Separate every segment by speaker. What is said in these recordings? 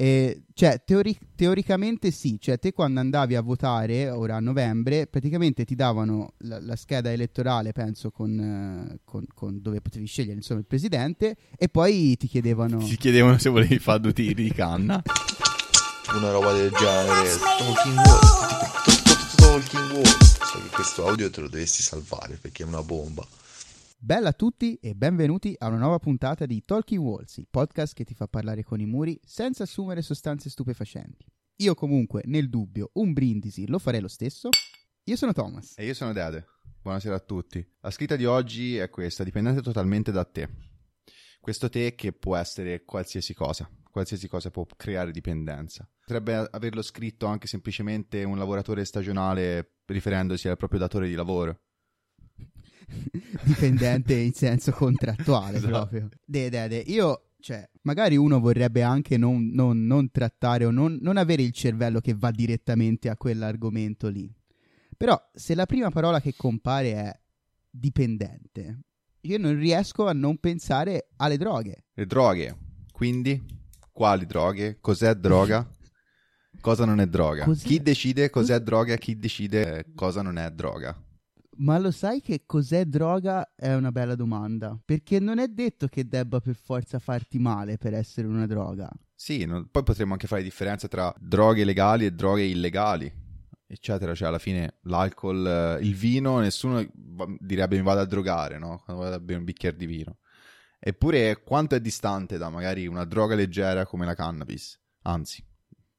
Speaker 1: E, cioè, teori- teoricamente sì, cioè te quando andavi a votare, ora a novembre, praticamente ti davano la, la scheda elettorale, penso, con, eh, con, con dove potevi scegliere insomma il presidente e poi ti chiedevano...
Speaker 2: Ti chiedevano se volevi fare due tiri di canna.
Speaker 3: Una roba del genere. Talking Wall. Talking. So che questo audio te lo dovresti salvare perché è una bomba.
Speaker 1: Bella a tutti e benvenuti a una nuova puntata di Talking Walls, il podcast che ti fa parlare con i muri senza assumere sostanze stupefacenti. Io comunque, nel dubbio, un brindisi lo farei lo stesso. Io sono Thomas.
Speaker 2: E io sono Dede. Buonasera a tutti. La scritta di oggi è questa, dipendente totalmente da te. Questo te che può essere qualsiasi cosa, qualsiasi cosa può creare dipendenza. Potrebbe averlo scritto anche semplicemente un lavoratore stagionale riferendosi al proprio datore di lavoro.
Speaker 1: dipendente in senso contrattuale
Speaker 2: Esatto.
Speaker 1: proprio. De, de, de. Io, cioè, magari uno vorrebbe anche non, non- non trattare o non, non avere il cervello che va direttamente a quell'argomento lì. Però, se la prima parola che compare è dipendente, io non riesco a non pensare alle droghe.
Speaker 2: Le droghe. Quindi, quali droghe? Cos'è droga? Cosa non è droga?
Speaker 1: Cos'è?
Speaker 2: Chi decide cos'è droga? Chi decide cosa non è droga?
Speaker 1: Ma lo sai che cos'è droga? È una bella domanda. Perché non è detto che debba per forza farti male per essere una droga.
Speaker 2: Sì, non- poi potremmo anche fare differenza tra droghe legali e droghe illegali, eccetera. Cioè, alla fine l'alcol, eh, il vino, nessuno direbbe mi vado a drogare, no? Quando vado a bere un bicchiere di vino. Eppure, quanto è distante da magari una droga leggera come la cannabis? Anzi,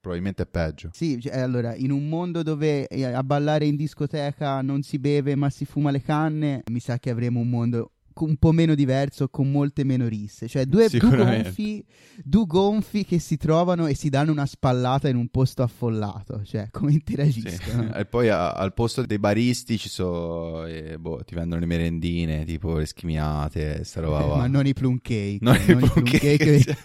Speaker 2: probabilmente è peggio.
Speaker 1: Sì, cioè, allora, in un mondo dove eh, a ballare in discoteca non si beve ma si fuma le canne, mi sa che avremo un mondo un po' meno diverso, con molte meno risse. Cioè, due, due gonfi, due gonfi che si trovano e si danno una spallata in un posto affollato. Cioè, come
Speaker 2: Sì.
Speaker 1: interagiscono?
Speaker 2: E poi a- al posto dei baristi ci sono, eh, boh, ti vendono le merendine, tipo le schimiate, sta roba qua.
Speaker 1: ma non i plum cake.
Speaker 2: Non i plum cake,
Speaker 1: cake,
Speaker 2: cioè,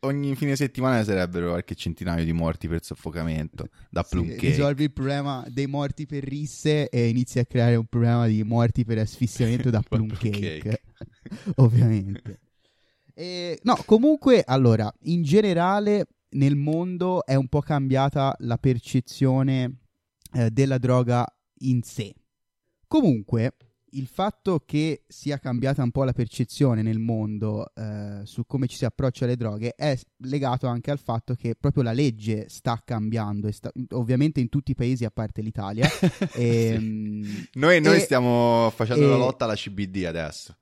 Speaker 2: Ogni fine settimana sarebbero qualche centinaio di morti per soffocamento da
Speaker 1: Sì,
Speaker 2: plum cake.
Speaker 1: risolvi il problema dei morti per risse e inizi a creare un problema di morti per asfissiamento da plum
Speaker 2: Plum
Speaker 1: cake,
Speaker 2: cake.
Speaker 1: ovviamente. E, no, comunque, allora, in generale nel mondo è un po' cambiata la percezione eh, della droga in sé. Comunque, il fatto che sia cambiata un po' la percezione nel mondo eh, su come ci si approccia alle droghe è legato anche al fatto che proprio la legge sta cambiando, e sta- ovviamente in tutti i paesi a parte l'Italia. Ehm,
Speaker 2: Sì. Noi, noi
Speaker 1: e-
Speaker 2: stiamo facendo
Speaker 1: e-
Speaker 2: la lotta alla CBD adesso.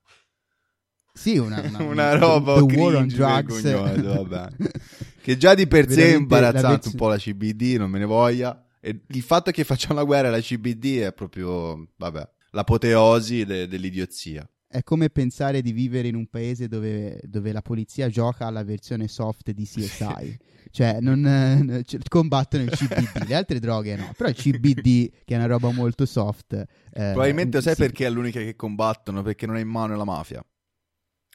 Speaker 1: Sì, una, una-
Speaker 2: Una roba
Speaker 1: the war on drugs.
Speaker 2: Che già di per sé è imbarazzante un po' la CBD, non me ne voglia. E il fatto che facciamo la guerra alla CBD è proprio, vabbè, l'apoteosi de- dell'idiozia.
Speaker 1: È come pensare di vivere in un paese dove, dove la polizia gioca alla versione soft di CSI. Cioè, non, eh, c- combattono il CBD, le altre droghe no. Però il CBD, che è una roba molto soft. eh,
Speaker 2: Probabilmente sai
Speaker 1: sì.
Speaker 2: perché è l'unica che combattono, perché non è in mano la mafia.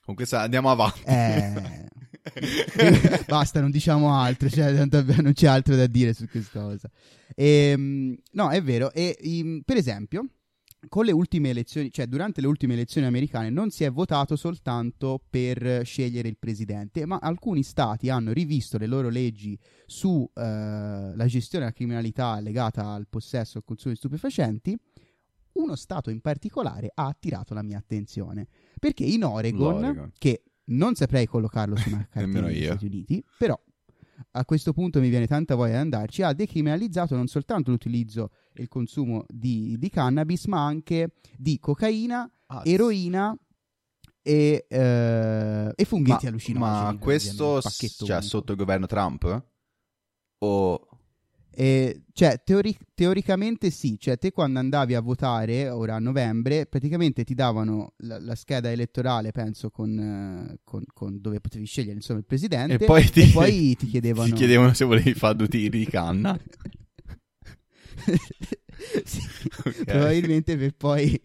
Speaker 2: Con questa andiamo avanti.
Speaker 1: Eh, Basta, non diciamo altro, cioè, non c'è altro da dire su questa cosa. Ehm, no, è vero. E, per esempio, con le ultime elezioni, cioè durante le ultime elezioni americane, non si è votato soltanto per scegliere il presidente, ma alcuni stati hanno rivisto le loro leggi sulla gestione della criminalità legata al possesso e al consumo di stupefacenti. Uno stato in particolare ha attirato la mia attenzione perché in Oregon,
Speaker 2: L'Oregon.
Speaker 1: che non saprei collocarlo su una
Speaker 2: Nemmeno
Speaker 1: degli. Stati Uniti, però a questo punto mi viene tanta voglia di andarci, ha decriminalizzato non soltanto l'utilizzo e il consumo di, di cannabis, ma anche di cocaina,
Speaker 2: Ah,
Speaker 1: eroina e, eh, e funghetti
Speaker 2: ma,
Speaker 1: allucinogeni.
Speaker 2: ma questo cioè, sotto il governo Trump? O
Speaker 1: E, cioè, teori- teoricamente sì, cioè te quando andavi a votare, ora a novembre, praticamente ti davano la, la scheda elettorale, penso, con, eh, con- con dove potevi scegliere insomma il presidente,
Speaker 2: E poi ti,
Speaker 1: poi ti chiedevano...
Speaker 2: ti chiedevano se volevi fare due tiri di canna.
Speaker 1: Sì,
Speaker 2: Ok.
Speaker 1: probabilmente per poi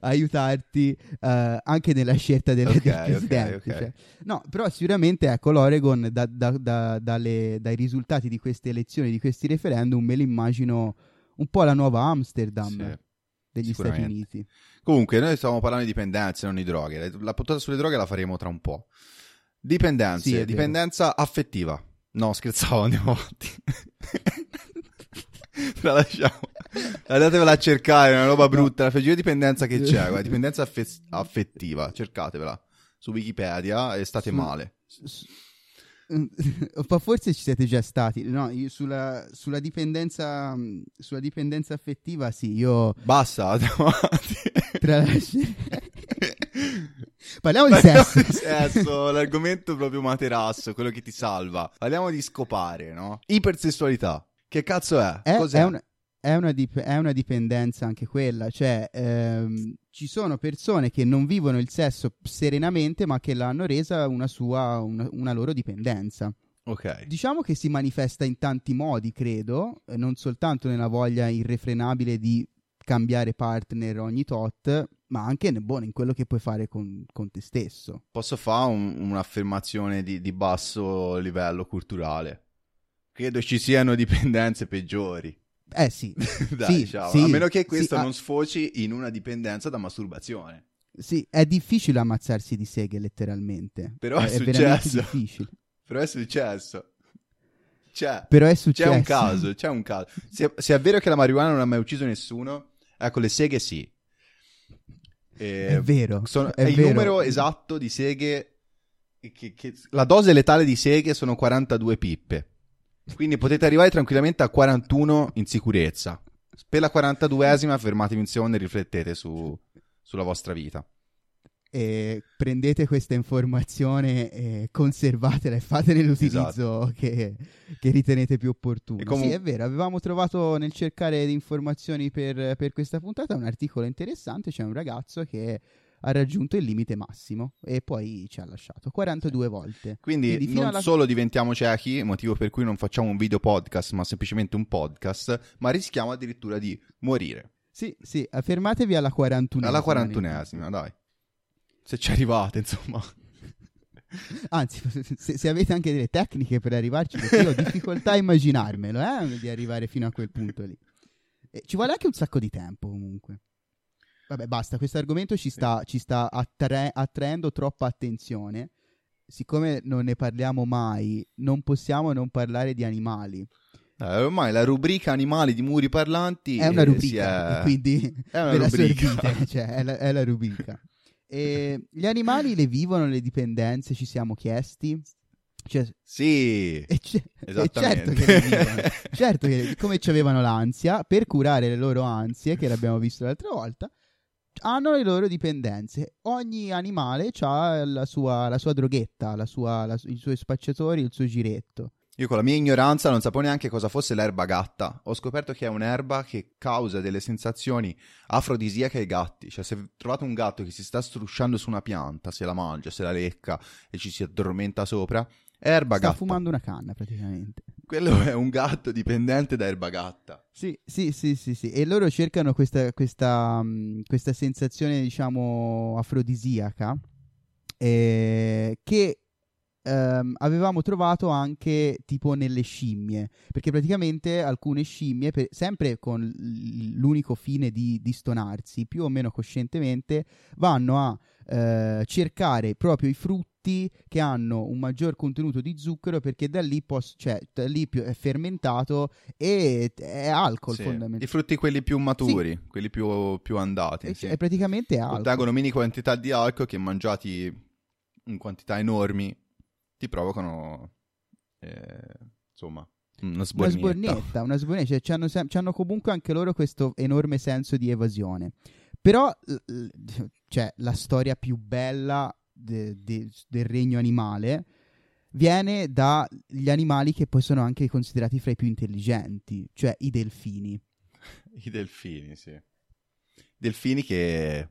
Speaker 1: aiutarti eh, anche nella scelta del,
Speaker 2: Ok,
Speaker 1: del presidente.
Speaker 2: ok.
Speaker 1: cioè. No, però sicuramente ecco l'Oregon da- da- da- dalle- dai risultati di queste elezioni, di questi referendum, me lo immagino un po' la nuova Amsterdam
Speaker 2: Sì.
Speaker 1: degli Stati. Uniti.
Speaker 2: Comunque, noi stiamo parlando di dipendenze, non di droghe. La puntata sulle droghe la faremo tra un po'. Dipendenze,
Speaker 1: Sì, è vero.
Speaker 2: dipendenza affettiva. No, scherzavo, andiamo avanti. la lasciamo. Andatevela a cercare, è una roba brutta. La peggiore dipendenza che c'è, guarda, dipendenza affe- affettiva. Cercatevela su Wikipedia e state
Speaker 1: Su-
Speaker 2: male.
Speaker 1: S- Ma forse ci siete già stati. No, io sulla, sulla dipendenza sulla dipendenza affettiva, sì, io
Speaker 2: Basta,
Speaker 1: tralasci- Parliamo di
Speaker 2: Parliamo
Speaker 1: sesso.
Speaker 2: di sesso, l'argomento proprio materasso, quello che ti salva. Parliamo di scopare, no? Ipersessualità. Che cazzo è?
Speaker 1: È,
Speaker 2: Cos'è?
Speaker 1: è una, è una dip- è una dipendenza anche quella, cioè ehm, ci sono persone che non vivono il sesso serenamente ma che l'hanno resa una sua, una, una loro dipendenza.
Speaker 2: Ok.
Speaker 1: Diciamo che si manifesta in tanti modi, credo, eh, non soltanto nella voglia irrefrenabile di cambiare partner ogni tot, ma anche ne- boh, in quello che puoi fare con, con te stesso.
Speaker 2: Posso fare un- un'affermazione di, di basso livello culturale? Credo ci siano dipendenze peggiori.
Speaker 1: Eh sì,
Speaker 2: Dai,
Speaker 1: Sì,
Speaker 2: ciao.
Speaker 1: sì,
Speaker 2: a meno che questo
Speaker 1: sì, ah.
Speaker 2: non sfoci in una dipendenza da masturbazione.
Speaker 1: sì, è difficile ammazzarsi di seghe letteralmente.
Speaker 2: Però è
Speaker 1: veramente
Speaker 2: successo.
Speaker 1: difficile.
Speaker 2: Però è successo. C'è.
Speaker 1: Però è
Speaker 2: C'è
Speaker 1: successo.
Speaker 2: un caso, c'è un caso. Se, se è vero che la marijuana non ha mai ucciso nessuno, ecco, le seghe sì. Eh,
Speaker 1: È vero.
Speaker 2: sono-
Speaker 1: è
Speaker 2: è il
Speaker 1: vero.
Speaker 2: numero esatto di seghe. che- che- la dose letale di seghe sono 42 pippe. Quindi potete arrivare tranquillamente a 41 in sicurezza. Per la 42esima fermatevi un secondo e riflettete su- sulla vostra vita.
Speaker 1: E prendete questa informazione e conservatela e fatene l'utilizzo
Speaker 2: Esatto.
Speaker 1: che, che ritenete più opportuno.
Speaker 2: Comu-
Speaker 1: Sì, è vero, avevamo trovato nel cercare di informazioni per, per questa puntata un articolo interessante, c'è un ragazzo che ha raggiunto il limite massimo e poi ci ha lasciato 42 volte.
Speaker 2: Quindi,
Speaker 1: Quindi
Speaker 2: non
Speaker 1: alla-
Speaker 2: solo diventiamo ciechi, motivo per cui non facciamo un video podcast, ma semplicemente un podcast, ma rischiamo addirittura di morire.
Speaker 1: Sì, sì, fermatevi alla 41.
Speaker 2: Alla 41esima, dai. Se ci arrivate, insomma.
Speaker 1: Anzi, se, se avete anche delle tecniche per arrivarci, perché io ho difficoltà a immaginarmelo, eh, di arrivare fino a quel punto lì. E ci vuole anche un sacco di tempo, comunque. Vabbè, basta, questo argomento ci sta, ci sta attra- attraendo troppa attenzione. Siccome non ne parliamo mai, non possiamo non parlare di animali.
Speaker 2: Eh, ormai la rubrica animali di muri parlanti
Speaker 1: È una
Speaker 2: eh,
Speaker 1: rubrica,
Speaker 2: è-
Speaker 1: quindi
Speaker 2: è una rubrica.
Speaker 1: sorbite, cioè, è la, è la rubrica. E gli animali le vivono le dipendenze, ci siamo chiesti. Cioè,
Speaker 2: Sì,
Speaker 1: E, e certo che le vivono. certo che come ci avevano l'ansia, per curare le loro ansie, che l'abbiamo visto l'altra volta, hanno le loro dipendenze. Ogni animale ha la sua, la sua droghetta, la sua- la i suoi spacciatori, il suo giretto.
Speaker 2: Io con la mia ignoranza non sapevo neanche cosa fosse l'erba gatta. Ho scoperto che è un'erba che causa delle sensazioni afrodisiache ai gatti. Cioè, se trovate un gatto che si sta strusciando su una pianta, se la mangia, se la lecca e ci si addormenta sopra, erba
Speaker 1: Sta
Speaker 2: gatta.
Speaker 1: fumando una canna praticamente.
Speaker 2: Quello è un gatto dipendente da erba gatta.
Speaker 1: Sì, sì, sì, sì, sì. E loro cercano questa, questa, mh, questa sensazione, diciamo, afrodisiaca eh, che ehm, avevamo trovato anche tipo nelle scimmie. Perché praticamente alcune scimmie, per- sempre con l'unico fine di, di stonarsi, più o meno coscientemente, vanno a eh, cercare proprio i frutti che hanno un maggior contenuto di zucchero perché da lì, pos- cioè, da lì più- è fermentato e è alcol
Speaker 2: Sì.
Speaker 1: fondamentalmente.
Speaker 2: I frutti quelli più maturi, quelli più, più andati.
Speaker 1: È,
Speaker 2: sì.
Speaker 1: è praticamente alcol.
Speaker 2: Contengono mini quantità di alcol che mangiati in quantità enormi ti provocano, eh, insomma, una
Speaker 1: Una
Speaker 2: sbornietta.
Speaker 1: sbornetta, una sbornetta, cioè, hanno comunque anche loro questo enorme senso di evasione. Però, cioè, la storia più bella de- de- del regno animale viene dagli animali che poi sono anche considerati fra i più intelligenti, cioè i delfini.
Speaker 2: I delfini, sì. Delfini che,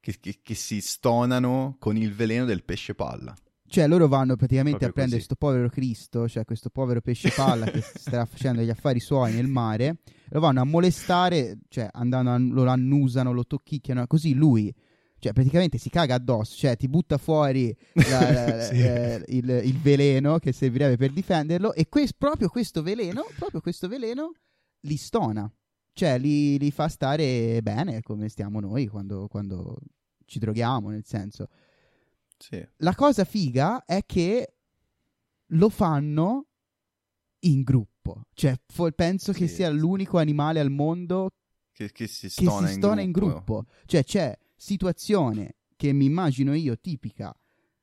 Speaker 2: che, che- che si stonano con il veleno del pesce palla.
Speaker 1: Cioè, loro vanno praticamente
Speaker 2: Proprio
Speaker 1: a prendere questo povero Cristo, cioè questo povero pesce palla che sta facendo gli affari suoi nel mare, lo vanno a molestare, cioè andando a- lo annusano, lo tocchicchiano, così lui, cioè praticamente si caga addosso, cioè ti butta fuori la- la-
Speaker 2: Sì.
Speaker 1: eh, il, il veleno che servirebbe per difenderlo e que- proprio questo veleno, proprio questo veleno li stona, cioè li, li fa stare bene come stiamo noi quando, quando ci droghiamo, nel senso
Speaker 2: Sì.
Speaker 1: la cosa figa è che lo fanno in gruppo. Cioè, fo- penso che
Speaker 2: Sì.
Speaker 1: sia l'unico animale al mondo
Speaker 2: Che, che si
Speaker 1: che
Speaker 2: stona,
Speaker 1: si stona in gruppo. Cioè, c'è situazione che mi immagino io tipica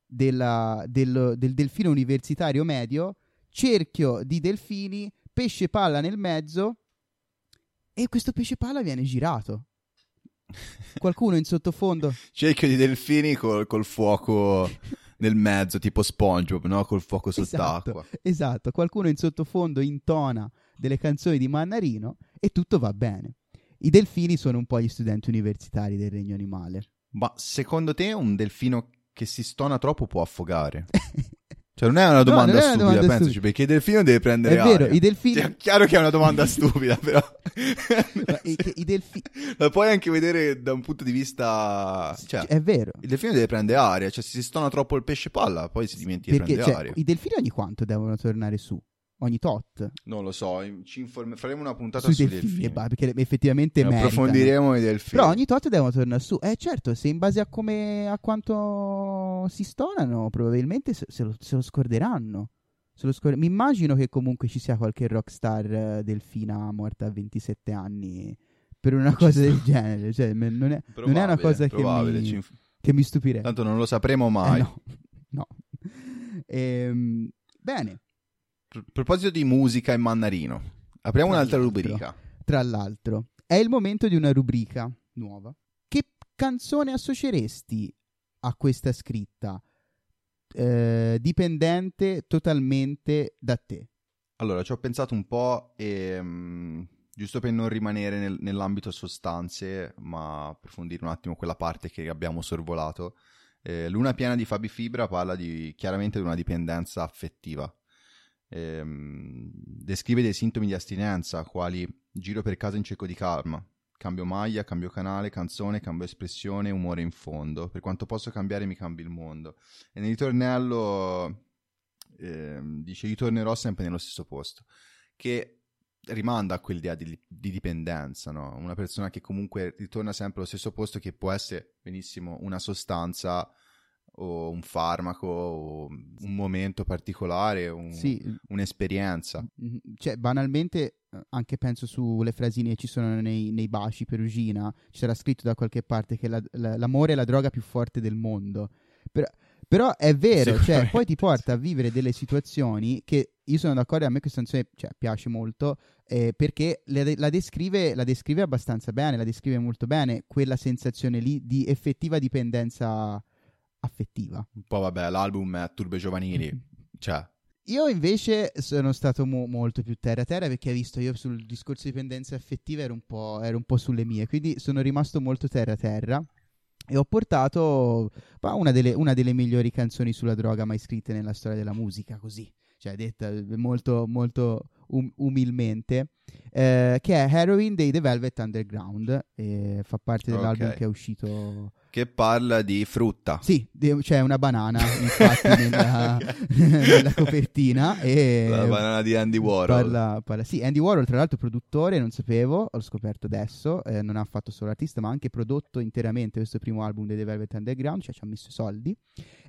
Speaker 1: della- del, del delfino universitario medio, cerchio di delfini, pesce palla nel mezzo e questo pesce palla viene girato. Qualcuno in sottofondo
Speaker 2: Cerchio di delfini col, col fuoco nel mezzo, tipo SpongeBob, no? Col fuoco sott'acqua.
Speaker 1: Esatto, esatto, qualcuno in sottofondo intona delle canzoni di Mannarino e tutto va bene. I delfini sono un po' gli studenti universitari del regno animale.
Speaker 2: Ma secondo te un delfino che si stona troppo può affogare? Cioè, non è una domanda
Speaker 1: non è una
Speaker 2: stupida,
Speaker 1: domanda
Speaker 2: pensaci,
Speaker 1: stupida.
Speaker 2: perché il delfino deve prendere
Speaker 1: È vero,
Speaker 2: aria.
Speaker 1: i delfini-
Speaker 2: Sì, È chiaro che è una domanda stupida, però.
Speaker 1: I- i delfi-
Speaker 2: La puoi anche vedere da un punto di vista... Cioè,
Speaker 1: È vero.
Speaker 2: il delfino deve prendere aria, cioè se si stona troppo il pesce palla, poi si dimentica di
Speaker 1: Perché
Speaker 2: prendere
Speaker 1: cioè,
Speaker 2: aria.
Speaker 1: i delfini ogni quanto devono tornare su? Ogni tot?
Speaker 2: Non lo so, ci inform- faremo una puntata
Speaker 1: Sui
Speaker 2: sui
Speaker 1: delfini,
Speaker 2: delfini.
Speaker 1: e bah, perché effettivamente
Speaker 2: Ne
Speaker 1: meritano.
Speaker 2: approfondiremo i delfini.
Speaker 1: Però ogni tot devono tornare su. Eh certo, se in base a come a quanto si stonano, probabilmente se, se lo, se lo scorderanno. Se lo scor- Mi immagino che comunque ci sia qualche rockstar eh, delfina morta a 27 anni per una cosa del genere. Cioè, non, è, non è una cosa che mi,
Speaker 2: ci inf-
Speaker 1: che mi stupirebbe.
Speaker 2: Tanto non lo sapremo
Speaker 1: Eh,
Speaker 2: mai.
Speaker 1: no, no. Ehm, bene,
Speaker 2: A proposito di musica e mannarino, apriamo
Speaker 1: Tra
Speaker 2: un'altra rubrica.
Speaker 1: tra l'altro, è il momento di una rubrica nuova. Che canzone associeresti a questa scritta? Eh, dipendente totalmente da te.
Speaker 2: Allora, ci ho pensato un po' e mm, giusto per non rimanere nel- nell'ambito sostanze, ma approfondire un attimo quella parte che abbiamo sorvolato. eh, Luna piena di Fabi Fibra parla di, chiaramente di una dipendenza affettiva. Ehm, descrive dei sintomi di astinenza, quali giro per casa in cerco di calma, cambio maglia, cambio canale, canzone, cambio espressione, umore in fondo. Per quanto posso cambiare mi cambi il mondo. E nel ritornello ehm, dice io tornerò sempre nello stesso posto, che rimanda a quell'idea di, di dipendenza, no? Una persona che comunque ritorna sempre allo stesso posto che può essere benissimo una sostanza o un farmaco o un momento particolare, un-
Speaker 1: Sì,
Speaker 2: un'esperienza.
Speaker 1: Cioè, banalmente, eh, anche penso sulle frasine che ci sono nei, nei baci perugina, sarà scritto da qualche parte che la- la- l'amore è la droga più forte del mondo. Però, però è vero, cioè, poi ti porta a vivere delle situazioni che io sono d'accordo, a me questa canzone cioè, piace molto, eh, perché la, de- la descrive, la descrive abbastanza bene, la descrive molto bene, quella sensazione lì di effettiva dipendenza affettiva.
Speaker 2: Un po' vabbè, l'album è Turbe Giovanili, cioè.
Speaker 1: Io invece sono stato mo- molto più terra terra perché hai visto io sul discorso di dipendenza affettiva ero un, po', ero un po' sulle mie, quindi sono rimasto molto terra terra e ho portato una, delle, una delle migliori canzoni sulla droga mai scritte nella storia della musica, così, cioè detta molto, molto um- umilmente, eh, che è Heroin dei The Velvet Underground, e fa parte dell'album
Speaker 2: Ok.
Speaker 1: che è uscito
Speaker 2: che parla di frutta.
Speaker 1: sì, de- c'è una banana infatti nella, nella copertina e
Speaker 2: La banana di Andy Warhol.
Speaker 1: parla, parla- Sì, Andy Warhol tra l'altro produttore, non sapevo, l'ho scoperto adesso, eh, non ha fatto solo artista ma ha anche prodotto interamente questo primo album dei The Velvet Underground, cioè ci ha messo soldi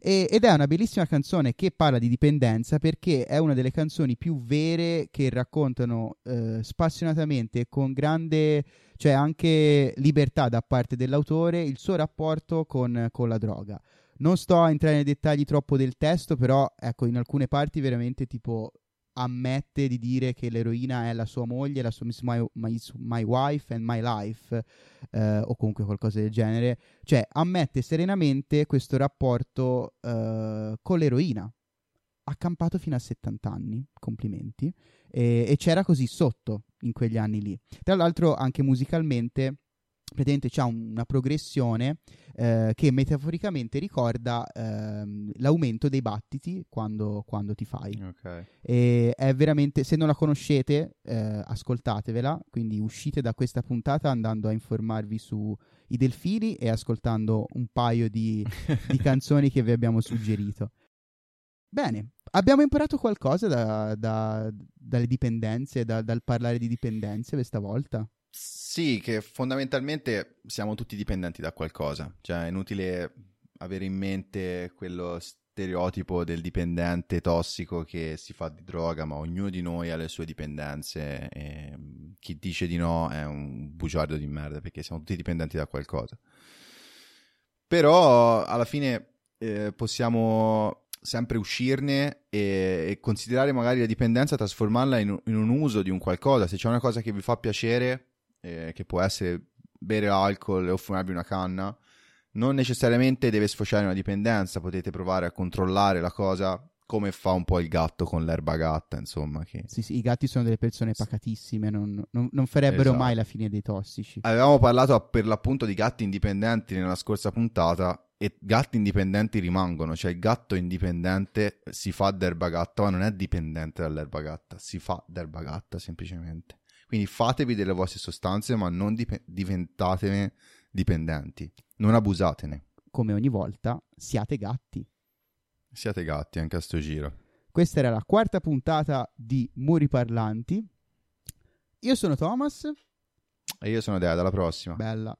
Speaker 1: e- ed è una bellissima canzone che parla di dipendenza perché è una delle canzoni più vere che raccontano eh, spassionatamente e con grande cioè anche libertà da parte dell'autore il suo rapporto con, con la droga. Non sto a entrare nei dettagli troppo del testo, però ecco, in alcune parti veramente tipo ammette di dire che l'eroina è la sua moglie, la sua my, my, my wife and my life, eh, o comunque qualcosa del genere. Cioè, ammette serenamente questo rapporto eh, con l'eroina. Ha campato fino a 70 anni, complimenti, e, e c'era così sotto in quegli anni lì. Tra l'altro, anche musicalmente, praticamente un- una progressione eh, che metaforicamente ricorda ehm, l'aumento dei battiti quando, quando ti fai.
Speaker 2: Ok.
Speaker 1: E è veramente, se non la conoscete, eh, ascoltatevela. Quindi uscite da questa puntata andando a informarvi sui delfini e ascoltando un paio di, di canzoni che vi abbiamo suggerito. Bene, abbiamo imparato qualcosa da- da- dalle dipendenze, da- dal parlare di dipendenze questa volta.
Speaker 2: Sì, che fondamentalmente siamo tutti dipendenti da qualcosa, cioè è inutile avere in mente quello stereotipo del dipendente tossico che si fa di droga, ma ognuno di noi ha le sue dipendenze e mm, chi dice di no è un bugiardo di merda perché siamo tutti dipendenti da qualcosa. Però alla fine eh, possiamo sempre uscirne e, e, considerare magari la dipendenza, trasformarla in, in, un uso di un qualcosa. Se c'è una cosa che vi fa piacere, eh, che può essere bere alcol o fumarvi una canna, non necessariamente deve sfociare in una dipendenza, potete provare a controllare la cosa come fa un po' il gatto con l'erba gatta, insomma. Che...
Speaker 1: Sì, sì, i gatti sono delle persone pacatissime, non, non, non farebbero esatto. mai la fine dei tossici.
Speaker 2: Avevamo parlato per l'appunto di gatti indipendenti nella scorsa puntata e gatti indipendenti rimangono, cioè il gatto indipendente si fa d'erba gatta, ma non è dipendente dall'erba gatta, si fa d'erba gatta semplicemente. Quindi fatevi delle vostre sostanze, ma non dip- diventatene dipendenti, non abusatene.
Speaker 1: Come ogni volta, siate gatti.
Speaker 2: Siate gatti anche a sto giro.
Speaker 1: Questa era la quarta puntata di Muri Parlanti. Io sono Thomas.
Speaker 2: E io sono Dea, alla prossima.
Speaker 1: Bella.